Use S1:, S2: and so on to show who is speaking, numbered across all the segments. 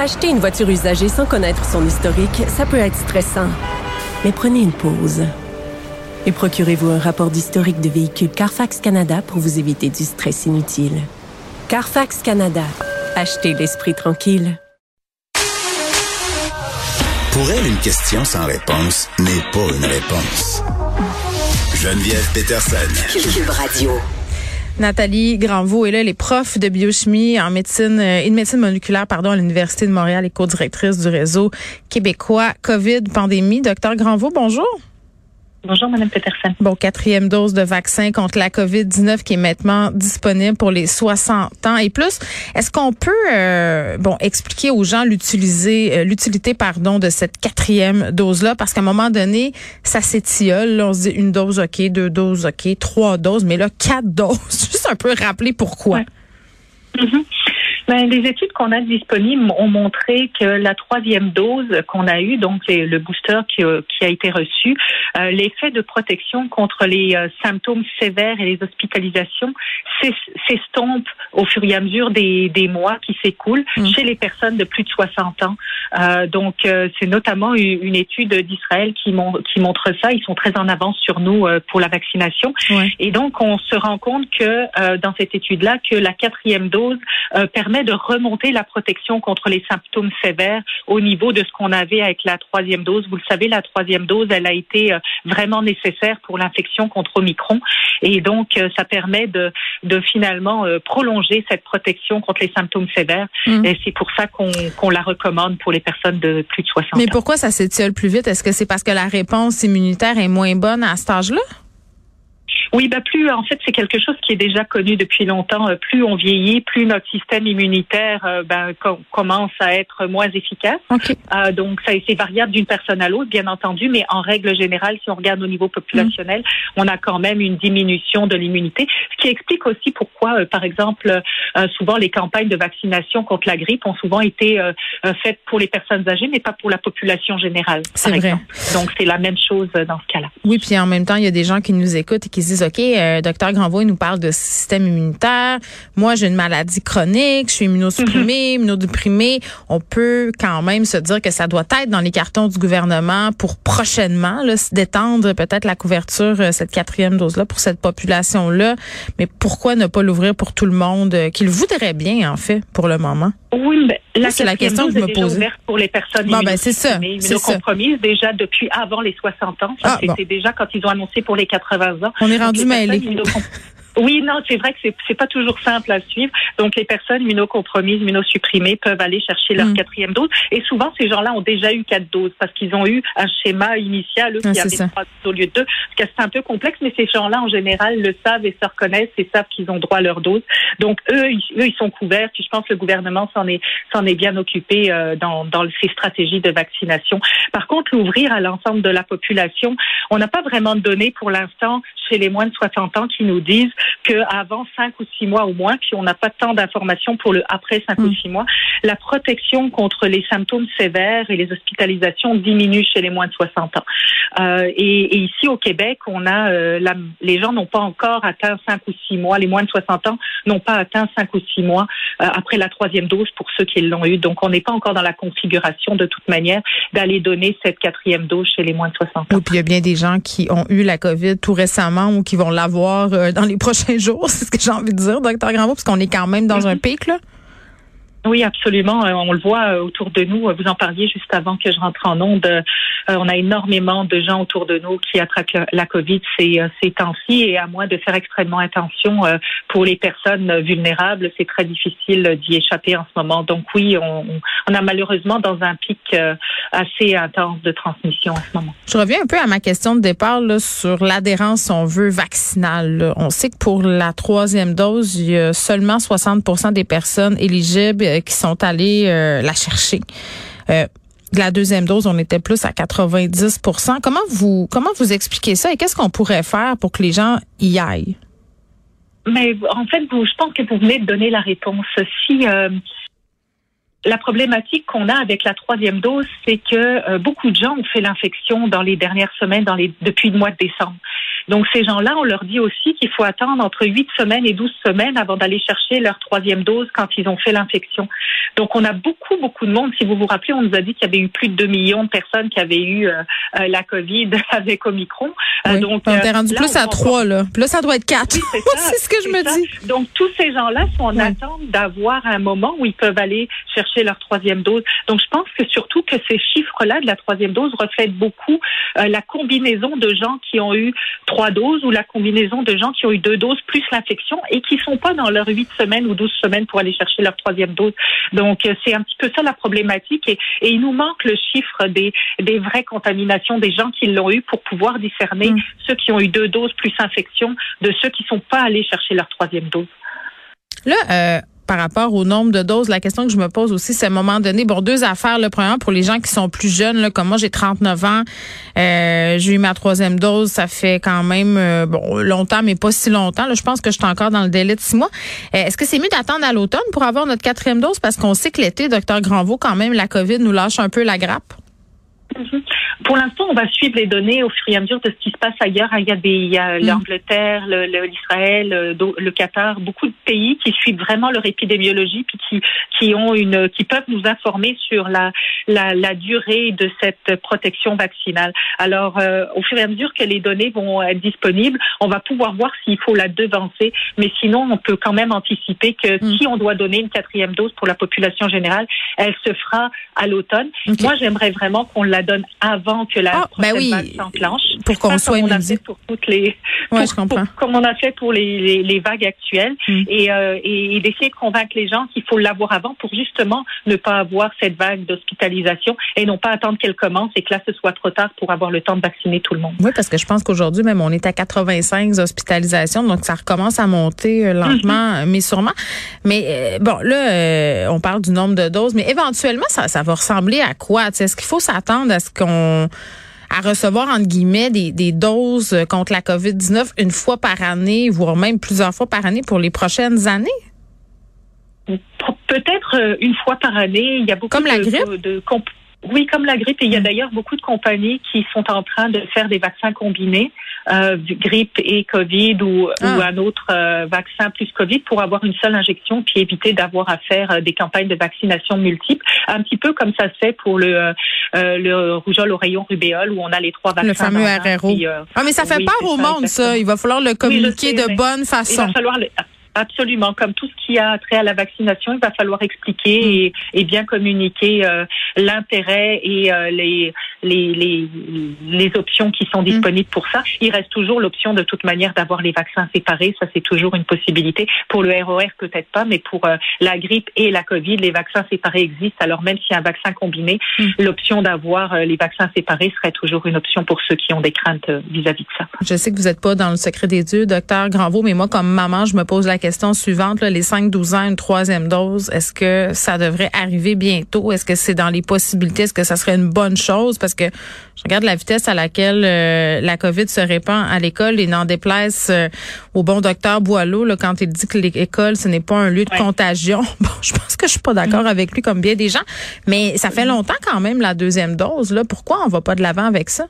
S1: Acheter une voiture usagée sans connaître son historique, ça peut être stressant. Mais prenez une pause. Et procurez-vous un rapport d'historique de véhicule Carfax Canada pour vous éviter du stress inutile. Carfax Canada. Achetez l'esprit tranquille.
S2: Pour elle, une question sans réponse n'est pas une réponse. Geneviève Peterson.
S3: Cube Radio.
S4: Nathalie Granvaux est là, elle est prof de biochimie en médecine euh, et de médecine moléculaire pardon, à l'Université de Montréal et co-directrice du réseau québécois COVID pandémie. Docteur Granvaux, bonjour.
S5: Bonjour, Mme Peterson.
S4: Bon, quatrième dose de vaccin contre la COVID-19 qui est maintenant disponible pour les 60 ans et plus. Est-ce qu'on peut, euh, bon, expliquer aux gens l'utiliser, euh, l'utilité, pardon, de cette quatrième dose-là? Parce qu'à un moment donné, ça s'étiole. Là, on se dit une dose, OK, deux doses, OK, trois doses, mais là, quatre doses. Un peu rappeler pourquoi.
S5: Mm-hmm. Ben, les études qu'on a disponibles ont montré que la troisième dose qu'on a eue, donc les, le booster qui, euh, qui, a été reçu, euh, l'effet de protection contre les euh, symptômes sévères et les hospitalisations s'estompe au fur et à mesure des, des mois qui s'écoulent mmh. chez les personnes de plus de 60 ans. Donc, c'est notamment une, une étude d'Israël qui, mon, qui, montre ça. Ils sont très en avance sur nous pour la vaccination.
S4: Ouais.
S5: Et donc, on se rend compte que dans cette étude-là, que la quatrième dose permet de remonter la protection contre les symptômes sévères au niveau de ce qu'on avait avec la troisième dose. Vous le savez, la troisième dose, elle a été vraiment nécessaire pour l'infection contre Omicron. Et donc, ça permet de, de finalement prolonger cette protection contre les symptômes sévères. Mmh. Et c'est pour ça qu'on qu la recommande pour les personnes de plus de 60 ans.
S4: Mais pourquoi ça s'étiole plus vite? Est-ce que c'est parce que la réponse immunitaire est moins bonne à cet âge-là?
S5: Oui, bah plus en fait c'est quelque chose qui est déjà connu depuis longtemps. Plus on vieillit, plus notre système immunitaire euh, ben, com commence à être moins efficace.
S4: Okay.
S5: Euh, donc ça c'est variable d'une personne à l'autre, bien entendu, mais en règle générale, si on regarde au niveau populationnel, mmh. on a quand même une diminution de l'immunité, ce qui explique aussi pourquoi, euh, par exemple, euh, souvent les campagnes de vaccination contre la grippe ont souvent été euh, faites pour les personnes âgées, mais pas pour la population générale.
S4: C'est vrai.
S5: Exemple. Donc c'est la même chose dans ce cas-là.
S4: Oui, puis en même temps, il y a des gens qui nous écoutent et qui se disent OK, euh, docteur Granvaux, il nous parle de système immunitaire. Moi, j'ai une maladie chronique, je suis immunosupprimée, mm -hmm. immunodéprimée. On peut quand même se dire que ça doit être dans les cartons du gouvernement pour prochainement là, d'étendre peut-être la couverture, euh, cette quatrième dose-là pour cette population-là. Mais pourquoi ne pas l'ouvrir pour tout le monde euh, qui le voudrait bien, en fait, pour le moment?
S5: Oui, mais la
S4: c'est la question que je me pose.
S5: pour les personnes
S4: bon, ben, c'est ça,
S5: immunocompromises déjà depuis avant les 60 ans.
S4: Ah,
S5: c'était
S4: bon.
S5: déjà quand ils ont annoncé pour les 80 ans.
S4: On est rendu mêlés.
S5: Oui, non, c'est vrai que c'est c'est pas toujours simple à suivre. Donc les personnes immunocompromises, immunosupprimées peuvent aller chercher leur mmh. quatrième dose. Et souvent ces gens-là ont déjà eu quatre doses parce qu'ils ont eu un schéma initial eux,
S4: ah,
S5: qui avait trois doses au lieu de deux. Parce que c'est un peu complexe, mais ces gens-là en général le savent et se reconnaissent et savent qu'ils ont droit à leur dose. Donc eux, ils, eux, ils sont couverts. Puis je pense que le gouvernement s'en est s'en est bien occupé euh, dans dans ses stratégies de vaccination. Par contre, l'ouvrir à l'ensemble de la population, on n'a pas vraiment de données pour l'instant chez les moins de 60 ans qui nous disent qu'avant cinq ou six mois au moins, puis on n'a pas tant d'informations pour le après cinq mmh. ou six mois, la protection contre les symptômes sévères et les hospitalisations diminue chez les moins de 60 ans. Euh, et, et, ici au Québec, on a euh, la, les gens n'ont pas encore atteint cinq ou six mois, les moins de 60 ans n'ont pas atteint cinq ou six mois euh, après la troisième dose pour ceux qui l'ont eu. Donc on n'est pas encore dans la configuration de toute manière d'aller donner cette quatrième dose chez les moins de 60 ans.
S4: Oui, puis il y a bien des gens qui ont eu la COVID tout récemment ou qui vont l'avoir euh, dans les prochains jours, c'est ce que j'ai envie de dire, docteur Granvaux, parce qu'on est quand même dans mm -hmm. un pic, là.
S5: Oui, absolument. Euh, on le voit autour de nous. Vous en parliez juste avant que je rentre en onde. Euh, on a énormément de gens autour de nous qui attrapent la COVID ces, temps-ci et à moins de faire extrêmement attention pour les personnes vulnérables, c'est très difficile d'y échapper en ce moment. Donc oui, on, a malheureusement dans un pic assez intense de transmission en ce moment.
S4: Je reviens un peu à ma question de départ sur l'adhérence, on veut, vaccinale. On sait que pour la troisième dose, il y a seulement 60% des personnes éligibles euh, qui sont allés euh, la chercher. Euh, la deuxième dose, on était plus à 90% Comment vous comment vous expliquez ça et qu'est-ce qu'on pourrait faire pour que les gens y aillent?
S5: Mais en fait, je pense que vous venez de donner la réponse. Si la problématique qu'on a avec la troisième dose, c'est que beaucoup de gens ont fait l'infection dans les dernières semaines, depuis le mois de décembre. Donc, ces gens-là, on leur dit aussi qu'il faut attendre entre 8 semaines et 12 semaines avant d'aller chercher leur troisième dose quand ils ont fait l'infection. Donc, on a beaucoup, beaucoup de monde. Si vous vous rappelez, on nous a dit qu'il y avait eu plus de 2 millions de personnes qui avaient eu euh, euh, la COVID avec Omicron.
S4: Euh, donc, on est rendu plus à 3, là. Là, ça doit être 4. c'est ce que je me dis.
S5: Donc, tous ces gens-là sont en attente d'avoir un moment où ils peuvent aller chercher leur troisième dose. Donc, je pense que surtout que ces chiffres-là de la troisième dose reflètent beaucoup la combinaison de gens qui ont eu trois doses ou la combinaison de gens qui ont eu deux doses plus l'infection et qui sont pas dans leurs huit semaines ou douze semaines pour aller chercher leur troisième dose. Donc, euh, c'est un petit peu ça la problématique et, il nous manque le chiffre des, des vraies contaminations des gens qui l'ont eu pour pouvoir discerner mm. ceux qui ont eu deux doses plus infection de ceux qui sont pas allés chercher leur troisième dose.
S4: Là, euh, par rapport au nombre de doses. La question que je me pose aussi, c'est à un moment donné, bon, deux affaires. Le premier, pour les gens qui sont plus jeunes, comme moi, j'ai 39 ans, euh, j'ai eu ma troisième dose, ça fait quand même euh, bon longtemps, mais pas si longtemps. Je pense que je suis encore dans le délai de six mois. Euh, est-ce que c'est mieux d'attendre à l'automne pour avoir notre quatrième dose? Parce qu'on sait que l'été, docteur Granvaux, quand même, la COVID nous lâche un peu la grappe.
S5: Mhm. Pour l'instant, on va suivre les données au fur et à mesure de ce qui se passe ailleurs. Il y a, des, il y a mm. l'Angleterre, l'Israël, le, le, Qatar, beaucoup de pays qui suivent vraiment leur épidémiologie puis qui, qui ont une, qui peuvent nous informer sur la, la, la durée de cette protection vaccinale. Alors, euh, au fur et à mesure que les données vont être disponibles, on va pouvoir voir s'il faut la devancer. Mais sinon, on peut quand même anticiper que mm. si on doit donner une quatrième dose pour la population générale, elle se fera à l'automne. Moi, j'aimerais vraiment qu'on la donne avant que la ah, ben oui, s'enclenche.
S4: Pour qu'on soit immunisé.
S5: Pour toutes les,
S4: ouais, je comprends.
S5: comme on a fait pour les, les, vagues actuelles mm. et, euh, et, d'essayer de convaincre les gens qu'il faut l'avoir avant pour justement ne pas avoir cette vague d'hospitalisation et non pas attendre qu'elle commence et que là ce soit trop tard pour avoir le temps de vacciner tout le monde.
S4: Oui, parce que je pense qu'aujourd'hui même on est à 85 hospitalisations, donc ça recommence à monter euh, lentement, mm-hmm. mais sûrement. Mais euh, bon, là, on parle du nombre de doses, mais éventuellement ça, ça va ressembler à quoi? Est-ce qu'il faut s'attendre à ce qu'on à recevoir entre guillemets des, des doses contre la COVID-19 une fois par année, voire même plusieurs fois par année pour les prochaines années?
S5: Peut-être euh, une fois par année. Il y a beaucoup
S4: comme
S5: la
S4: grippe?
S5: de, oui, comme la grippe. Et il y a d'ailleurs beaucoup de compagnies qui sont en train de faire des vaccins combinés, euh, grippe et Covid ou, ah. ou un autre euh, vaccin plus Covid pour avoir une seule injection puis éviter d'avoir à faire euh, des campagnes de vaccination multiples. Un petit peu comme ça se fait pour le, euh, le rougeole, oreillon, rubéole où on a les trois vaccins.
S4: Le fameux RRO. ah, mais ça fait peur au monde, ça. Il va falloir le communiquer de bonne façon.
S5: Il va falloir Absolument, comme tout ce qui a trait à la vaccination, il va falloir expliquer et, bien communiquer euh, l'intérêt et euh, les, les, les, les, options qui sont disponibles pour ça. Il reste toujours l'option de toute manière d'avoir les vaccins séparés, ça c'est toujours une possibilité. Pour le ROR peut-être pas, mais pour euh, la grippe et la Covid, les vaccins séparés existent. Alors même s'il y a un vaccin combiné, mm. l'option d'avoir les vaccins séparés serait toujours une option pour ceux qui ont des craintes vis-à-vis -vis de ça.
S4: Je sais que vous n'êtes pas dans le secret des dieux, docteur Granvaux, mais moi comme maman, je me pose la question suivante, les 5-12 ans, une troisième dose, est-ce que ça devrait arriver bientôt? Est-ce que c'est dans les possibilités? Est-ce que ça serait une bonne chose? Parce que je regarde la vitesse à laquelle euh, la COVID se répand à l'école et n'en déplace euh, au bon docteur Boileau là, quand il dit que l'école, ce n'est pas un lieu de contagion. Bon, je pense que je suis pas d'accord mm. avec lui comme bien des gens, mais ça fait longtemps quand même la deuxième dose. Là. Pourquoi on va pas de l'avant avec ça?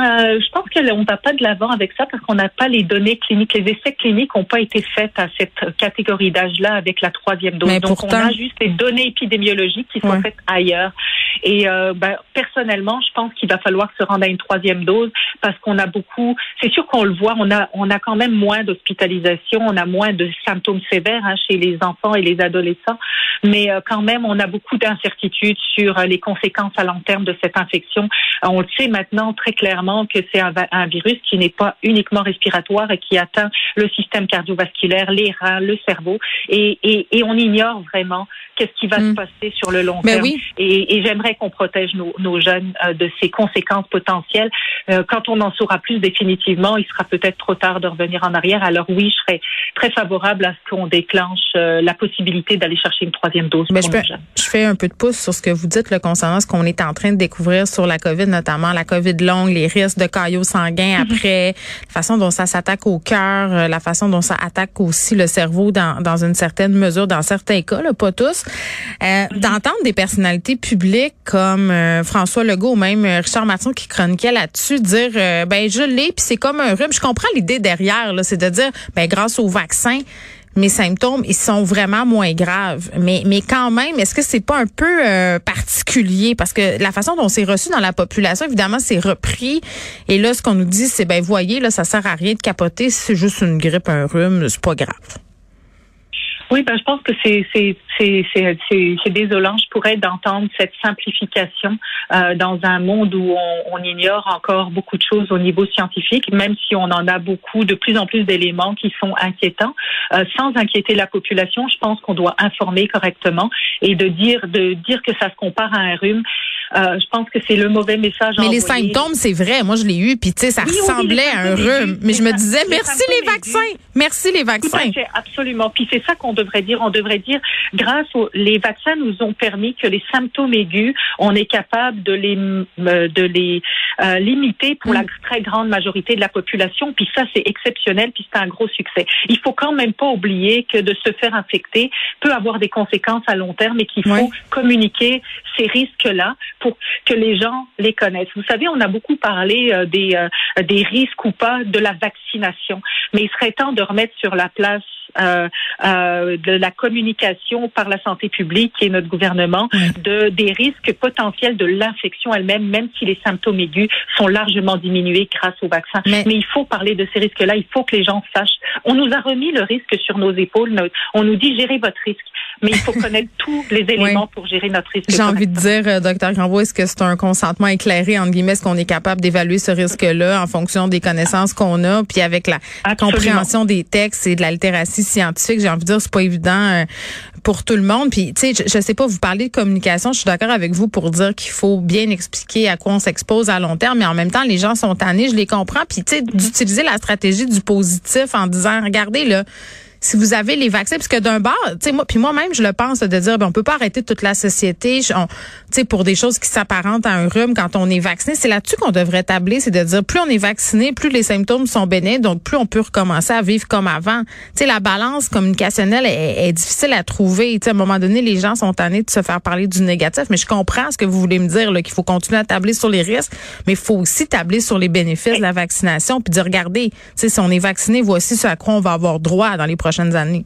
S5: Euh, je pense qu'on ne va pas de l'avant avec ça parce qu'on n'a pas les données cliniques. Les essais cliniques n'ont pas été faits à cette catégorie d'âge-là avec la troisième dose. Donc, on a juste les données épidémiologiques qui sont faites ailleurs. Et euh, ben, personnellement, je pense qu'il va falloir se rendre à une troisième dose parce qu'on a beaucoup. C'est sûr qu'on le voit, on a on a quand même moins d'hospitalisation, on a moins de symptômes sévères hein, chez les enfants et les adolescents, mais euh, quand même, on a beaucoup d'incertitudes sur euh, les conséquences à long terme de cette infection. on le sait maintenant très clairement que c'est un, un, virus qui n'est pas uniquement respiratoire et qui atteint le système cardiovasculaire, les reins, le cerveau, et, et, et on ignore vraiment qu'est-ce qui va se mm. passer sur le long
S4: mais
S5: terme.
S4: Oui.
S5: Et, et j'aimerais qu'on protège nos, nos jeunes de ces conséquences potentielles. quand on en saura plus définitivement, il sera peut-être trop tard de revenir en arrière. Alors oui, je serais très favorable à ce qu'on déclenche la possibilité d'aller chercher une troisième dose.
S4: Mais je, je, fais un peu de pouce sur ce que vous dites le concernant ce qu'on est en train de découvrir sur la COVID, notamment la COVID longue, les risques de caillots sanguins mhm. après, la façon dont ça s'attaque au cœur, euh, la façon dont ça attaque aussi le cerveau dans, dans une certaine mesure, dans certains cas, là, pas tous. Euh, mhm. D'entendre des personnalités publiques comme euh, François Legault même Richard Matson qui chroniquait là-dessus dire ben je l'ai puis c'est comme un rhume. Je comprends l'idée derrière, là, c'est de dire ben grâce au vaccin mes symptômes, ils sont vraiment moins graves. Mais, mais quand même, est-ce que c'est pas un peu euh, particulier? Parce que la façon dont c'est reçu dans la population, évidemment, c'est repris. Et là, ce qu'on nous dit, c'est, ben voyez, là, ça sert à rien de capoter. C'est juste une grippe, un rhume, c'est pas grave.
S5: Oui, ben, je pense que c'est c'est désolant, je pourrais d'entendre cette simplification euh, dans un monde où on, on, ignore encore beaucoup de choses au niveau scientifique, même si on en a beaucoup, de plus en plus d'éléments qui sont inquiétants. Euh, sans inquiéter la population, je pense qu'on doit informer correctement et de dire de dire que ça se compare à un rhume. Euh, je pense que c'est le mauvais message.
S4: Mais les symptômes, c'est vrai. Moi, je l'ai eu, puis tu sais, ça ressemblait à un rhume. Mais je me disais, merci les vaccins, merci les vaccins.
S5: absolument. Puis c'est ça qu'on devrait dire. On devrait dire, grâce aux les vaccins, nous ont permis que les symptômes aigus, on est capable de les euh, de les euh, limiter pour la mm. très grande majorité de la population. Puis ça, c'est exceptionnel. Puis c'est un gros succès. Il faut quand même pas oublier que de se faire infecter peut avoir des conséquences à long terme et qu'il faut communiquer ces risques-là pour que les gens les connaissent. Vous savez, on a beaucoup parlé euh, des, euh, des risques ou pas de la vaccination, mais il serait temps de remettre sur la place euh, euh, de la communication par la santé publique et notre gouvernement de des risques potentiels de l'infection elle-même, même si les symptômes aigus sont largement diminués grâce au vaccin. Mais, il faut parler de ces risques-là. Il faut que les gens sachent. On nous a remis le risque sur nos épaules. On nous dit gérez votre risque mais il faut connaître tous les éléments pour gérer notre risque.
S4: J'ai envie de dire, euh, docteur Granvaux, est-ce que c'est un consentement éclairé, entre guillemets, est-ce qu'on est capable d'évaluer ce risque-là en fonction des connaissances qu'on a, puis avec la compréhension des textes et de la scientifique, j'ai envie de dire, c'est pas évident euh, pour tout le monde. Puis, tu sais, je, je, sais pas, vous parlez de communication, je suis d'accord avec vous pour dire qu'il faut bien expliquer à quoi on s'expose à long terme, mais en même temps, les gens sont tannés, je les comprends. Puis, tu sais, d'utiliser la stratégie du positif en disant, regardez, là, si vous avez les vaccins, parce que d'un bord, tu sais moi, puis moi-même je le pense de dire, ben on peut pas arrêter toute la société, tu sais pour des choses qui s'apparentent à un rhume quand on est vacciné. C'est là-dessus qu'on devrait tabler, c'est de dire plus on est vacciné, plus les symptômes sont bénins, donc plus on peut recommencer à vivre comme avant. Tu sais la balance communicationnelle est, difficile à trouver. Tu sais à un moment donné, les gens sont tannés de se faire parler du négatif, mais je comprends ce que vous voulez me dire, qu'il faut continuer à tabler sur les risques, mais il faut aussi tabler sur les bénéfices de la vaccination, puis dire regardez, tu sais si on est vacciné, voici ce à quoi on va avoir droit dans les prochaines années.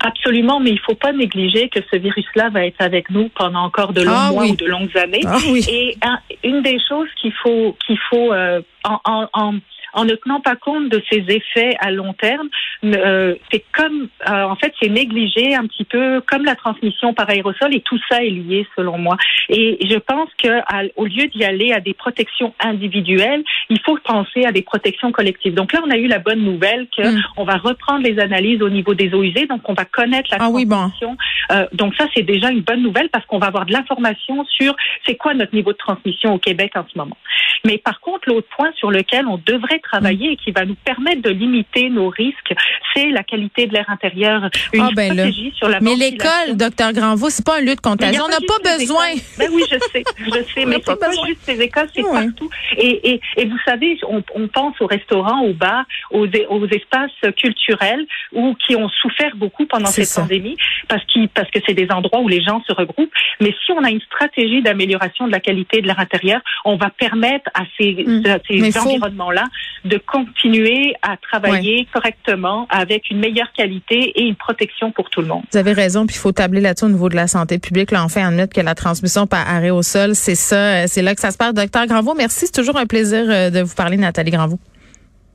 S5: Absolument, mais il ne faut pas négliger que ce virus-là va être avec nous pendant encore de longs ah mois ou de longues années.
S4: Ah
S5: Et une des choses qu'il faut qu'il faut euh, en, en en ne tenant pas compte de ses effets à long terme. Euh, c'est comme, euh, en fait, c'est négligé un petit peu comme la transmission par aérosol et tout ça est lié selon moi. Et je pense que au lieu d'y aller à des protections individuelles, il faut penser à des protections collectives. Donc là, on a eu la bonne nouvelle que mm. on va reprendre les analyses au niveau des eaux usées, donc on va connaître la
S4: ah
S5: transmission. euh, donc ça, c'est déjà une bonne nouvelle parce qu'on va avoir de l'information sur c'est quoi notre niveau de transmission au Québec en ce moment. Mais par contre, l'autre point sur lequel on devrait travailler et qui va nous permettre de limiter nos risques, c'est la qualité de l'air intérieur.
S4: Une ah, ben stratégie sur la Mais l'école, docteur Granvaux, c'est pas un lieu de contagion. On n'a pas besoin.
S5: Ben oui, je sais, je sais, mais c'est pas, juste ces écoles, c'est partout. Et, et, et, vous savez, on, on, pense aux restaurants, aux bars, aux, aux espaces culturels ou qui ont souffert beaucoup pendant cette pandémie parce, qu parce que c'est des endroits où les gens se regroupent. Mais si on a une stratégie d'amélioration de la qualité de l'air intérieur, on va permettre à ces, hum. ces environnements-là de continuer à travailler correctement avec une meilleure qualité et une protection pour tout le monde.
S4: Vous avez raison, puis il faut tabler là-dessus au niveau de la santé publique. Là, on fait en note que la transmission par arrêt au sol, c'est ça, euh, c'est là que ça se passe. Docteur Granvaux, merci. C'est toujours un plaisir euh, de vous parler, Nathalie Granvaux.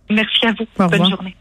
S5: Merci à vous. Bonne journée.